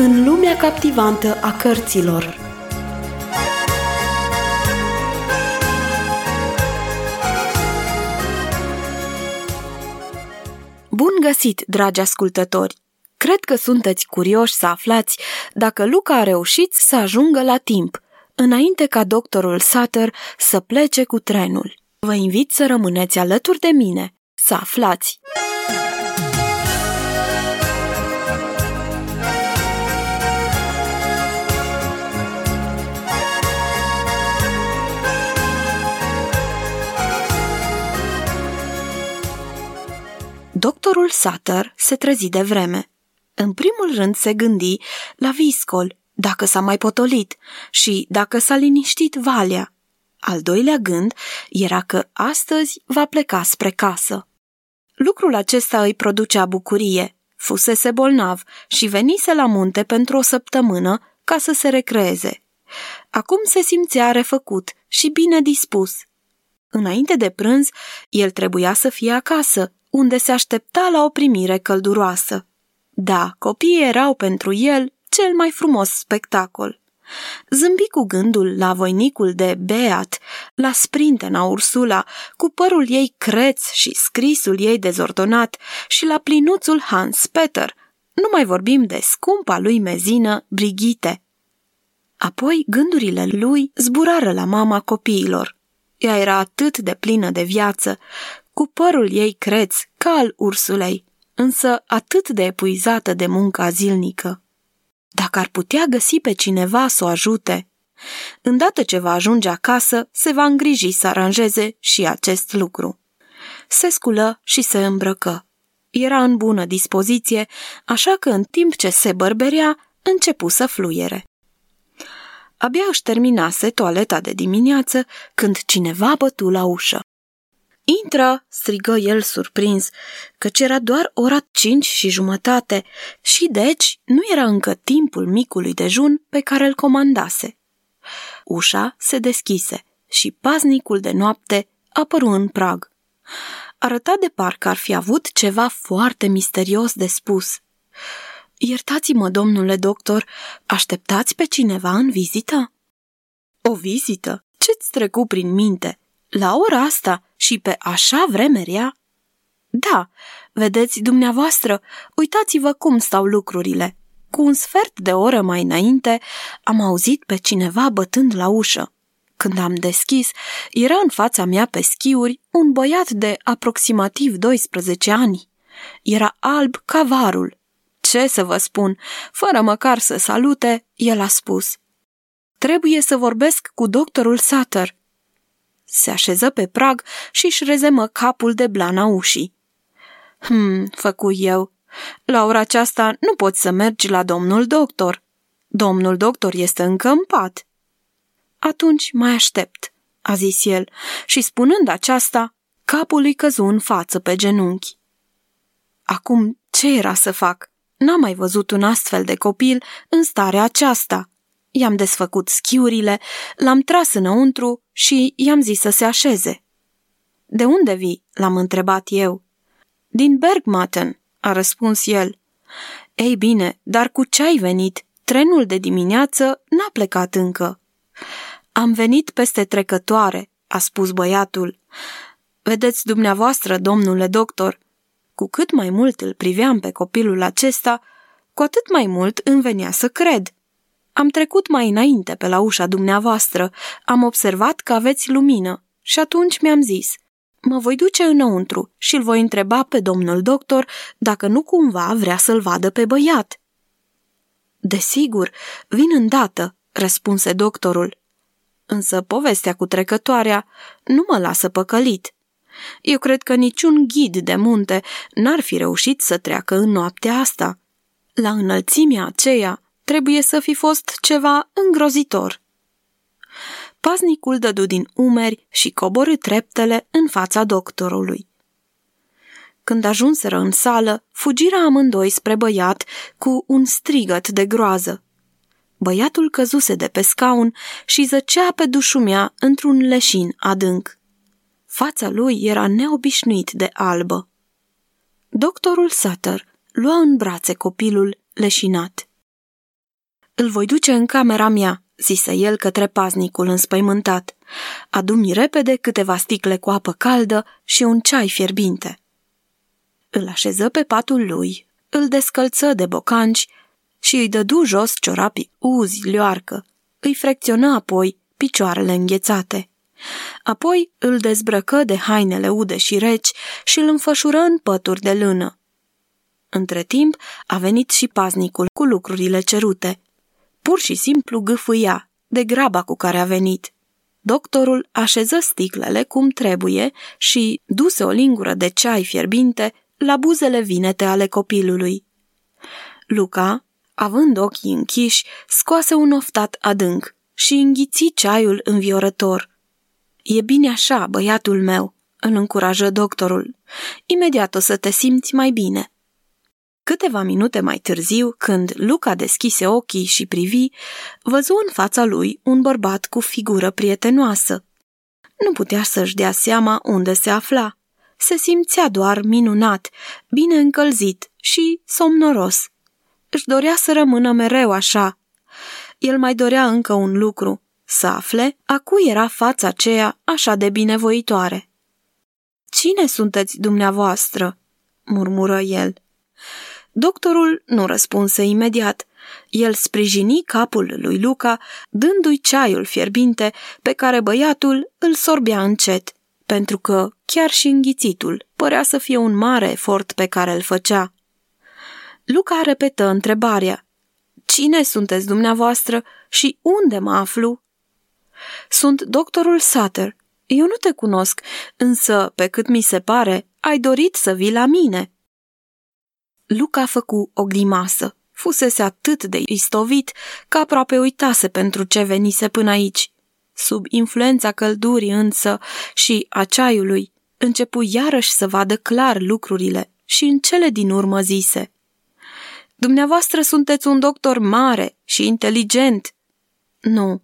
în lumea captivantă a cărților. Bun găsit, dragi ascultători! Cred că sunteți curioși să aflați dacă Luca a reușit să ajungă la timp, înainte ca doctorul Sutter să plece cu trenul. Vă invit să rămâneți alături de mine, să aflați! Doctorul Sutter se trezi de vreme. În primul rând se gândi la viscol, dacă s-a mai potolit și dacă s-a liniștit valea. Al doilea gând era că astăzi va pleca spre casă. Lucrul acesta îi producea bucurie. Fusese bolnav și venise la munte pentru o săptămână ca să se recreeze. Acum se simțea refăcut și bine dispus. Înainte de prânz, el trebuia să fie acasă unde se aștepta la o primire călduroasă. Da, copiii erau pentru el cel mai frumos spectacol. Zâmbi cu gândul la voinicul de Beat, la sprintena Ursula, cu părul ei creț și scrisul ei dezordonat și la plinuțul Hans Peter, nu mai vorbim de scumpa lui mezină Brigite. Apoi gândurile lui zburară la mama copiilor. Ea era atât de plină de viață, cu părul ei creț ca al ursulei, însă atât de epuizată de munca zilnică. Dacă ar putea găsi pe cineva să o ajute, îndată ce va ajunge acasă, se va îngriji să aranjeze și acest lucru. Se sculă și se îmbrăcă. Era în bună dispoziție, așa că în timp ce se bărberea, începu să fluiere. Abia își terminase toaleta de dimineață când cineva bătu la ușă. Intră!" strigă el surprins, căci era doar ora cinci și jumătate și deci nu era încă timpul micului dejun pe care îl comandase. Ușa se deschise și paznicul de noapte apăru în prag. Arăta de parcă ar fi avut ceva foarte misterios de spus. Iertați-mă, domnule doctor, așteptați pe cineva în vizită? O vizită? Ce-ți trecu prin minte? La ora asta și pe așa vreme rea? Da, vedeți dumneavoastră, uitați-vă cum stau lucrurile. Cu un sfert de oră mai înainte am auzit pe cineva bătând la ușă. Când am deschis, era în fața mea pe schiuri un băiat de aproximativ 12 ani. Era alb ca varul. Ce să vă spun, fără măcar să salute, el a spus. Trebuie să vorbesc cu doctorul Sutter se așeză pe prag și își rezemă capul de blana ușii. Hm, făcu eu. La ora aceasta nu poți să mergi la domnul doctor. Domnul doctor este încă în pat. Atunci mai aștept, a zis el, și spunând aceasta, capul îi căzu în față pe genunchi. Acum, ce era să fac? N-am mai văzut un astfel de copil în starea aceasta. I-am desfăcut schiurile, l-am tras înăuntru și i-am zis să se așeze. De unde vii?" l-am întrebat eu. Din Bergmatten," a răspuns el. Ei bine, dar cu ce ai venit? Trenul de dimineață n-a plecat încă." Am venit peste trecătoare," a spus băiatul. Vedeți dumneavoastră, domnule doctor, cu cât mai mult îl priveam pe copilul acesta, cu atât mai îmi venea să cred. Am trecut mai înainte pe la ușa dumneavoastră, am observat că aveți lumină și atunci mi-am zis, mă voi duce înăuntru și îl voi întreba pe domnul doctor dacă nu cumva vrea să-l vadă pe băiat. Desigur, vin îndată, răspunse doctorul. Însă povestea cu trecătoarea nu mă lasă păcălit. Eu cred că niciun ghid de munte n-ar fi reușit să treacă în noaptea asta. La înălțimea aceea, trebuie să fi fost ceva îngrozitor. Paznicul dădu din umeri și coborâ treptele în fața doctorului. Când ajunseră în sală, fugiră amândoi spre băiat cu un strigăt de groază. Băiatul căzuse de pe scaun și zăcea pe dușumea într-un leșin adânc. Fața lui era neobișnuit de albă. Doctorul Sutter lua în brațe copilul leșinat. Îl voi duce în camera mea, zise el către paznicul înspăimântat. Adu-mi repede câteva sticle cu apă caldă și un ceai fierbinte. Îl așeză pe patul lui, îl descălță de bocanci și îi dădu jos ciorapii uzi, lioarcă. Îi frecționă apoi picioarele înghețate. Apoi îl dezbrăcă de hainele ude și reci și îl înfășură în pături de lână. Între timp a venit și paznicul cu lucrurile cerute. Pur și simplu gâfâia de graba cu care a venit. Doctorul așeză sticlele cum trebuie și duse o lingură de ceai fierbinte la buzele vinete ale copilului. Luca, având ochii închiși, scoase un oftat adânc și înghiți ceaiul înviorător. E bine așa, băiatul meu, îl încurajă doctorul. Imediat o să te simți mai bine. Câteva minute mai târziu, când Luca deschise ochii și privi, văzu în fața lui un bărbat cu figură prietenoasă. Nu putea să-și dea seama unde se afla. Se simțea doar minunat, bine încălzit și somnoros. Își dorea să rămână mereu așa. El mai dorea încă un lucru, să afle a cui era fața aceea așa de binevoitoare. Cine sunteți dumneavoastră?" murmură el. Doctorul nu răspunse imediat. El sprijini capul lui Luca, dându-i ceaiul fierbinte pe care băiatul îl sorbea încet, pentru că chiar și înghițitul părea să fie un mare efort pe care îl făcea. Luca repetă întrebarea. Cine sunteți dumneavoastră și unde mă aflu? Sunt doctorul Sutter. Eu nu te cunosc, însă, pe cât mi se pare, ai dorit să vii la mine. Luca făcu o grimasă. Fusese atât de istovit că aproape uitase pentru ce venise până aici. Sub influența căldurii însă și a ceaiului, începu iarăși să vadă clar lucrurile și în cele din urmă zise. Dumneavoastră sunteți un doctor mare și inteligent. Nu,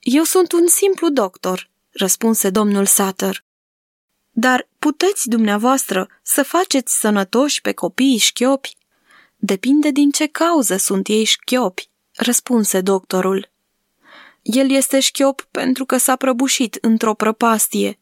eu sunt un simplu doctor, răspunse domnul Sutter. Dar puteți dumneavoastră să faceți sănătoși pe copiii șchiopi? Depinde din ce cauză sunt ei șchiopi, răspunse doctorul. El este șchiop pentru că s-a prăbușit într-o prăpastie.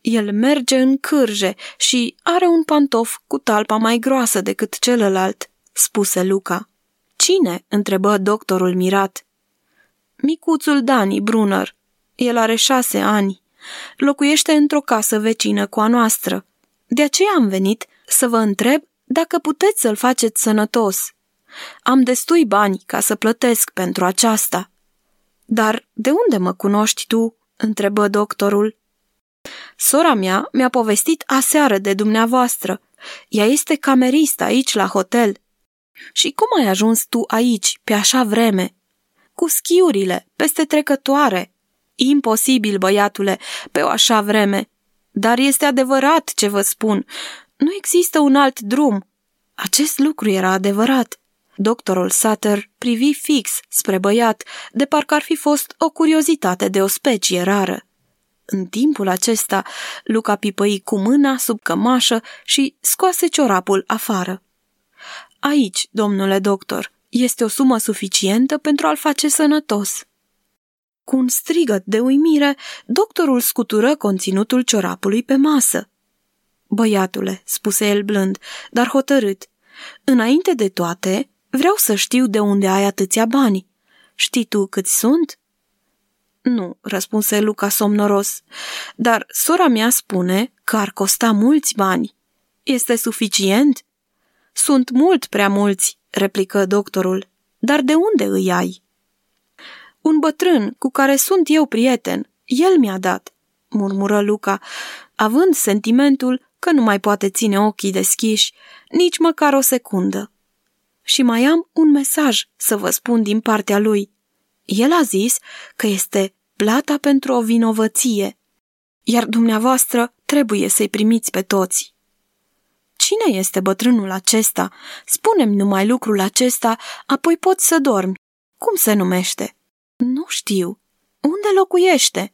El merge în cârje și are un pantof cu talpa mai groasă decât celălalt, spuse Luca. Cine? întrebă doctorul mirat. Micuțul Dani Brunner. El are șase ani. Locuiește într-o casă vecină cu a noastră. De aceea am venit să vă întreb dacă puteți să-l faceți sănătos. Am destui bani ca să plătesc pentru aceasta. Dar de unde mă cunoști tu? întrebă doctorul. Sora mea mi-a povestit aseară de dumneavoastră. Ea este cameristă aici la hotel. Și cum ai ajuns tu aici, pe așa vreme? Cu schiurile, peste trecătoare. Imposibil, băiatule, pe o așa vreme. Dar este adevărat ce vă spun. Nu există un alt drum. Acest lucru era adevărat. Doctorul Sutter privi fix spre băiat, de parcă ar fi fost o curiozitate de o specie rară. În timpul acesta, Luca pipăi cu mâna sub cămașă și scoase ciorapul afară. Aici, domnule doctor, este o sumă suficientă pentru a-l face sănătos. Cu un strigăt de uimire, doctorul scutură conținutul ciorapului pe masă. Băiatule, spuse el blând, dar hotărât, înainte de toate, vreau să știu de unde ai atâția bani. Știi tu câți sunt? Nu, răspunse Luca somnoros, dar sora mea spune că ar costa mulți bani. Este suficient? Sunt mult prea mulți, replică doctorul. Dar de unde îi ai? Un bătrân cu care sunt eu prieten, el mi-a dat, murmură Luca, având sentimentul că nu mai poate ține ochii deschiși nici măcar o secundă. Și mai am un mesaj să vă spun din partea lui. El a zis că este plata pentru o vinovăție, iar dumneavoastră trebuie să-i primiți pe toți. Cine este bătrânul acesta? Spune-mi numai lucrul acesta, apoi poți să dormi. Cum se numește? Nu știu. Unde locuiește?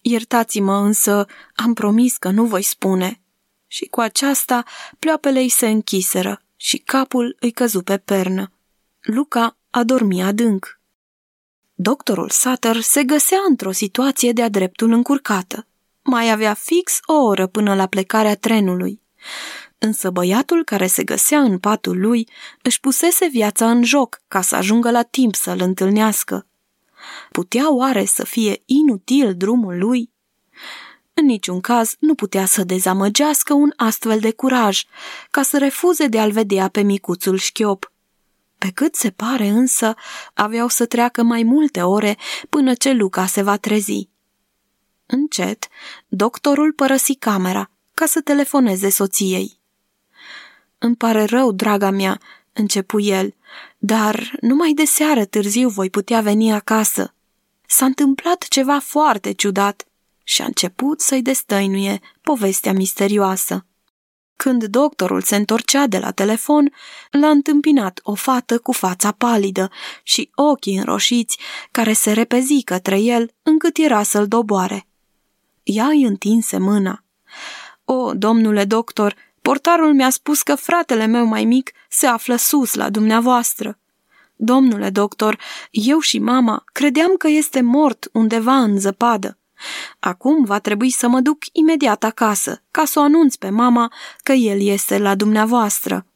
Iertați-mă, însă am promis că nu voi spune. Și cu aceasta pleoapele îi se închiseră și capul îi căzu pe pernă. Luca a dormit adânc. Doctorul Sutter se găsea într-o situație de-a dreptul încurcată. Mai avea fix o oră până la plecarea trenului. Însă băiatul care se găsea în patul lui își pusese viața în joc ca să ajungă la timp să-l întâlnească. Putea oare să fie inutil drumul lui? În niciun caz nu putea să dezamăgească un astfel de curaj, ca să refuze de a-l vedea pe micuțul șchiop. Pe cât se pare însă, aveau să treacă mai multe ore până ce Luca se va trezi. Încet, doctorul părăsi camera ca să telefoneze soției. Îmi pare rău, draga mea, începu el, dar numai de seară târziu voi putea veni acasă. S-a întâmplat ceva foarte ciudat și a început să-i destăinuie povestea misterioasă. Când doctorul se întorcea de la telefon, l-a întâmpinat o fată cu fața palidă și ochii înroșiți, care se repezi către el încât era să-l doboare. Ea îi întinse mâna. O, domnule doctor, portarul mi-a spus că fratele meu mai mic se află sus la dumneavoastră. Domnule doctor, eu și mama credeam că este mort undeva în zăpadă. Acum va trebui să mă duc imediat acasă, ca să o anunț pe mama că el este la dumneavoastră.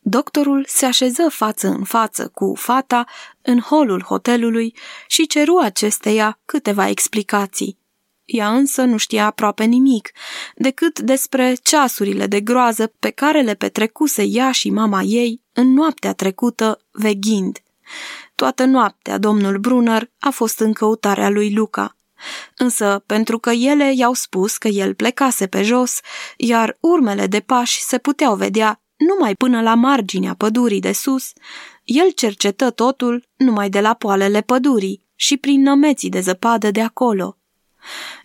Doctorul se așeză față în față cu fata în holul hotelului și ceru acesteia câteva explicații. Ea însă nu știa aproape nimic, decât despre ceasurile de groază pe care le petrecuse ea și mama ei în noaptea trecută veghind. Toată noaptea domnul Brunner a fost în căutarea lui Luca. Însă, pentru că ele i-au spus că el plecase pe jos, iar urmele de pași se puteau vedea numai până la marginea pădurii de sus, el cercetă totul numai de la poalele pădurii și prin nămeții de zăpadă de acolo.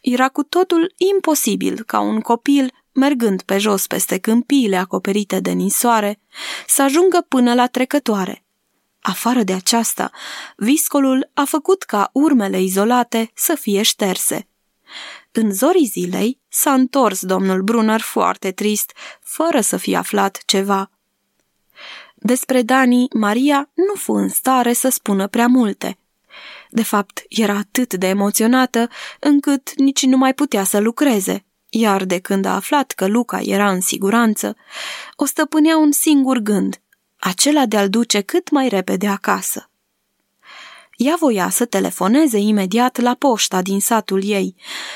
Era cu totul imposibil ca un copil, mergând pe jos peste câmpiile acoperite de nisoare, să ajungă până la trecătoare – Afară de aceasta, viscolul a făcut ca urmele izolate să fie șterse. În zorii zilei s-a întors domnul Brunner foarte trist, fără să fie aflat ceva. Despre Dani, Maria nu fu în stare să spună prea multe. De fapt, era atât de emoționată încât nici nu mai putea să lucreze, iar de când a aflat că Luca era în siguranță, o stăpânea un singur gând – acela de a-l duce cât mai repede acasă. Ea voia să telefoneze imediat la poșta din satul ei,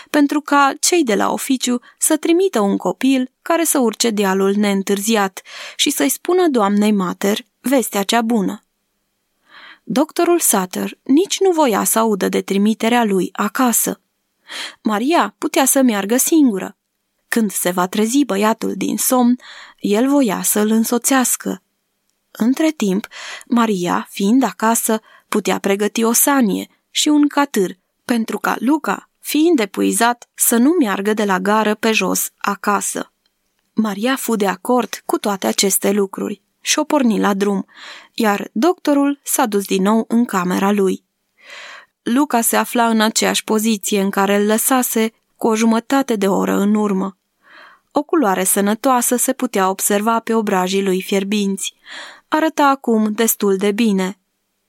pentru ca cei de la oficiu să trimită un copil care să urce dealul neîntârziat și să-i spună doamnei Mater vestea cea bună. Doctorul Sutter nici nu voia să audă de trimiterea lui acasă. Maria putea să meargă singură. Când se va trezi băiatul din somn, el voia să-l însoțească, între timp, Maria, fiind acasă, putea pregăti o sanie și un catâr, pentru ca Luca, fiind epuizat, să nu meargă de la gară pe jos acasă. Maria fu de acord cu toate aceste lucruri și o porni la drum, iar doctorul s-a dus din nou în camera lui. Luca se afla în aceeași poziție în care îl lăsase cu o jumătate de oră în urmă. O culoare sănătoasă se putea observa pe obrajii lui fierbinți. Arăta acum destul de bine.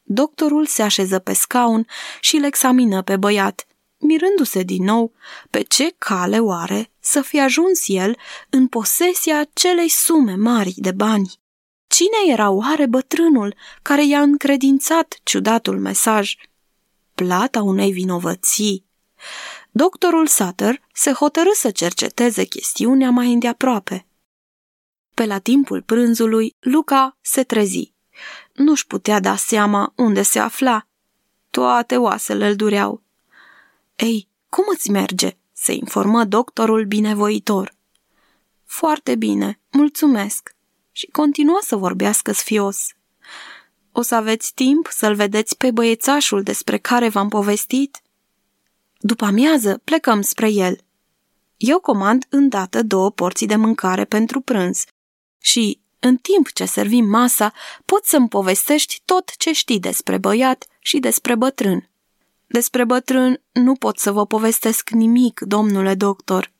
Doctorul se așeză pe scaun și îl examină pe băiat, mirându-se din nou pe ce cale oare să fie ajuns el în posesia celei sume mari de bani. Cine era oare bătrânul care i-a încredințat ciudatul mesaj? Plata unei vinovății. Doctorul Sutter se hotărâ să cerceteze chestiunea mai îndeaproape. Pe la timpul prânzului, Luca se trezi. Nu-și putea da seama unde se afla. Toate oasele îl dureau. Ei, cum îți merge?" se informă doctorul binevoitor. Foarte bine, mulțumesc." Și continuă să vorbească sfios. O să aveți timp să-l vedeți pe băiețașul despre care v-am povestit?" După amiază plecăm spre el. Eu comand îndată două porții de mâncare pentru prânz și, în timp ce servim masa, poți să-mi povestești tot ce știi despre băiat și despre bătrân. Despre bătrân nu pot să vă povestesc nimic, domnule doctor.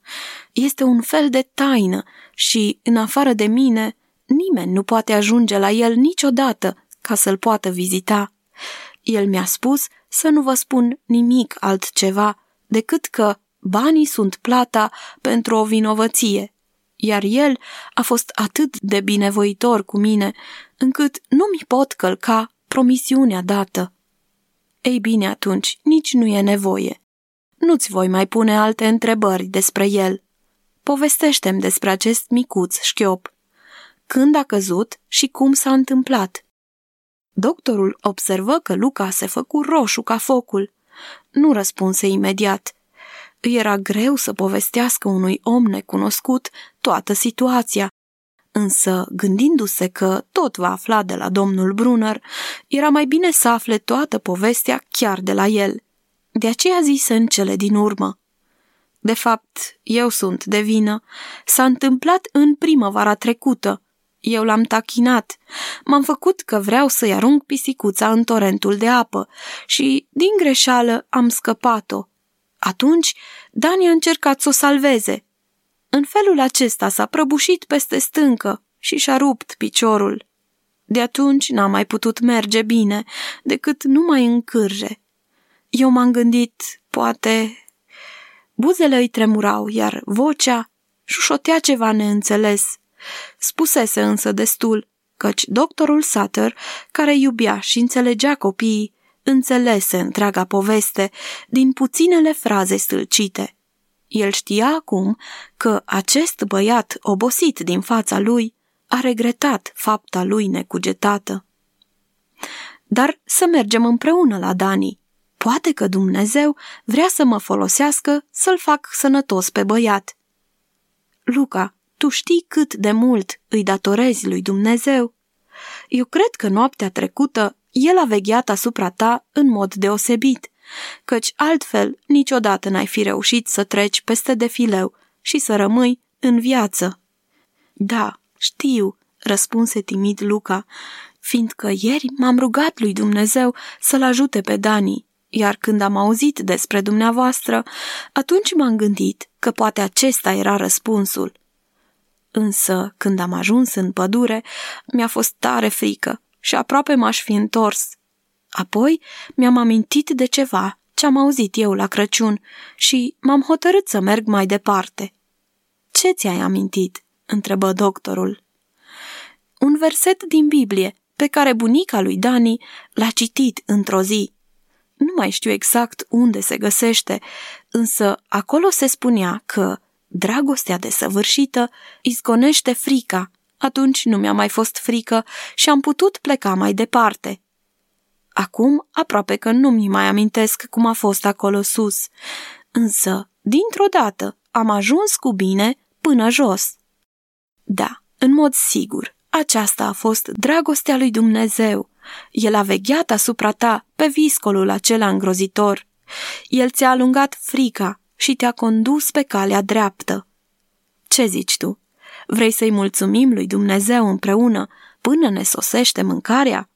Este un fel de taină și, în afară de mine, nimeni nu poate ajunge la el niciodată ca să-l poată vizita. El mi-a spus să nu vă spun nimic altceva decât că banii sunt plata pentru o vinovăție, iar el a fost atât de binevoitor cu mine, încât nu mi pot călca promisiunea dată. Ei bine atunci, nici nu e nevoie. Nu-ți voi mai pune alte întrebări despre el. Povestește-mi despre acest micuț șchiop. Când a căzut și cum s-a întâmplat? Doctorul observă că Luca se făcu roșu ca focul. Nu răspunse imediat. Îi era greu să povestească unui om necunoscut toată situația, însă, gândindu-se că tot va afla de la domnul Brunner, era mai bine să afle toată povestea chiar de la el. De aceea zise în cele din urmă. De fapt, eu sunt de vină. S-a întâmplat în primăvara trecută. Eu l-am tachinat. M-am făcut că vreau să-i arunc pisicuța în torentul de apă și, din greșeală, am scăpat-o. Atunci, Dani a încercat să o salveze. În felul acesta s-a prăbușit peste stâncă și și-a rupt piciorul. De atunci n-a mai putut merge bine, decât numai în cârje. Eu m-am gândit, poate... Buzele îi tremurau, iar vocea șușotea ceva neînțeles. Spusese însă destul, căci doctorul Sutter, care iubea și înțelegea copiii, înțelese întreaga poveste din puținele fraze stâlcite. El știa acum că acest băiat obosit din fața lui a regretat fapta lui necugetată. Dar să mergem împreună la Dani. Poate că Dumnezeu vrea să mă folosească să-l fac sănătos pe băiat. Luca, tu știi cât de mult îi datorezi lui Dumnezeu? Eu cred că noaptea trecută el a vegheat asupra ta în mod deosebit, căci altfel niciodată n-ai fi reușit să treci peste defileu și să rămâi în viață. Da, știu, răspunse timid Luca, fiindcă ieri m-am rugat lui Dumnezeu să-l ajute pe Dani, iar când am auzit despre dumneavoastră, atunci m-am gândit că poate acesta era răspunsul. Însă, când am ajuns în pădure, mi-a fost tare frică și aproape m-aș fi întors. Apoi mi-am amintit de ceva ce am auzit eu la Crăciun și m-am hotărât să merg mai departe. Ce ți-ai amintit?" întrebă doctorul. Un verset din Biblie pe care bunica lui Dani l-a citit într-o zi. Nu mai știu exact unde se găsește, însă acolo se spunea că dragostea desăvârșită izgonește frica atunci nu mi-a mai fost frică și am putut pleca mai departe. Acum aproape că nu mi mai amintesc cum a fost acolo sus, însă, dintr-o dată, am ajuns cu bine până jos. Da, în mod sigur, aceasta a fost dragostea lui Dumnezeu. El a vegheat asupra ta pe viscolul acela îngrozitor. El ți-a alungat frica și te-a condus pe calea dreaptă. Ce zici tu? Vrei să-i mulțumim lui Dumnezeu împreună până ne sosește mâncarea?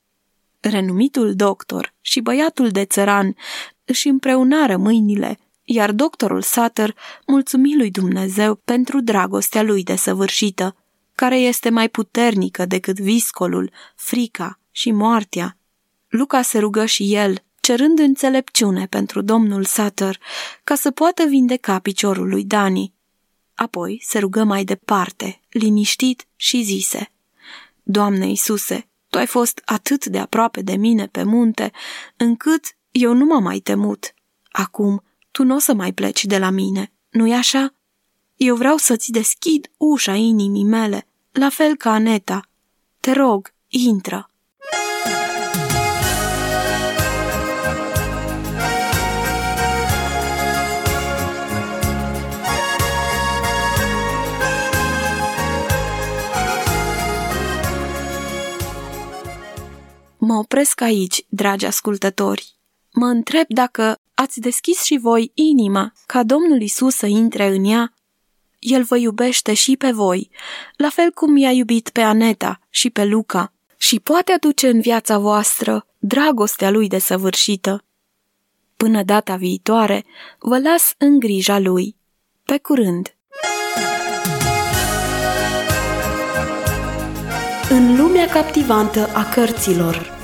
Renumitul doctor și băiatul de țăran își împreunară mâinile, iar doctorul Sutter mulțumi lui Dumnezeu pentru dragostea lui desăvârșită, care este mai puternică decât viscolul, frica și moartea. Luca se rugă și el, cerând înțelepciune pentru domnul Sutter, ca să poată vindeca piciorul lui Dani. Apoi se rugă mai departe, liniștit și zise, Doamne Iisuse, Tu ai fost atât de aproape de mine pe munte, încât eu nu m-am mai temut. Acum, Tu nu o să mai pleci de la mine, nu-i așa? Eu vreau să-ți deschid ușa inimii mele, la fel ca Aneta. Te rog, intră. Mă opresc aici, dragi ascultători. Mă întreb dacă ați deschis și voi inima ca Domnul Isus să intre în ea. El vă iubește și pe voi, la fel cum i-a iubit pe Aneta și pe Luca, și poate aduce în viața voastră dragostea lui desăvârșită. Până data viitoare, vă las în grija lui. Pe curând! În lumea captivantă a cărților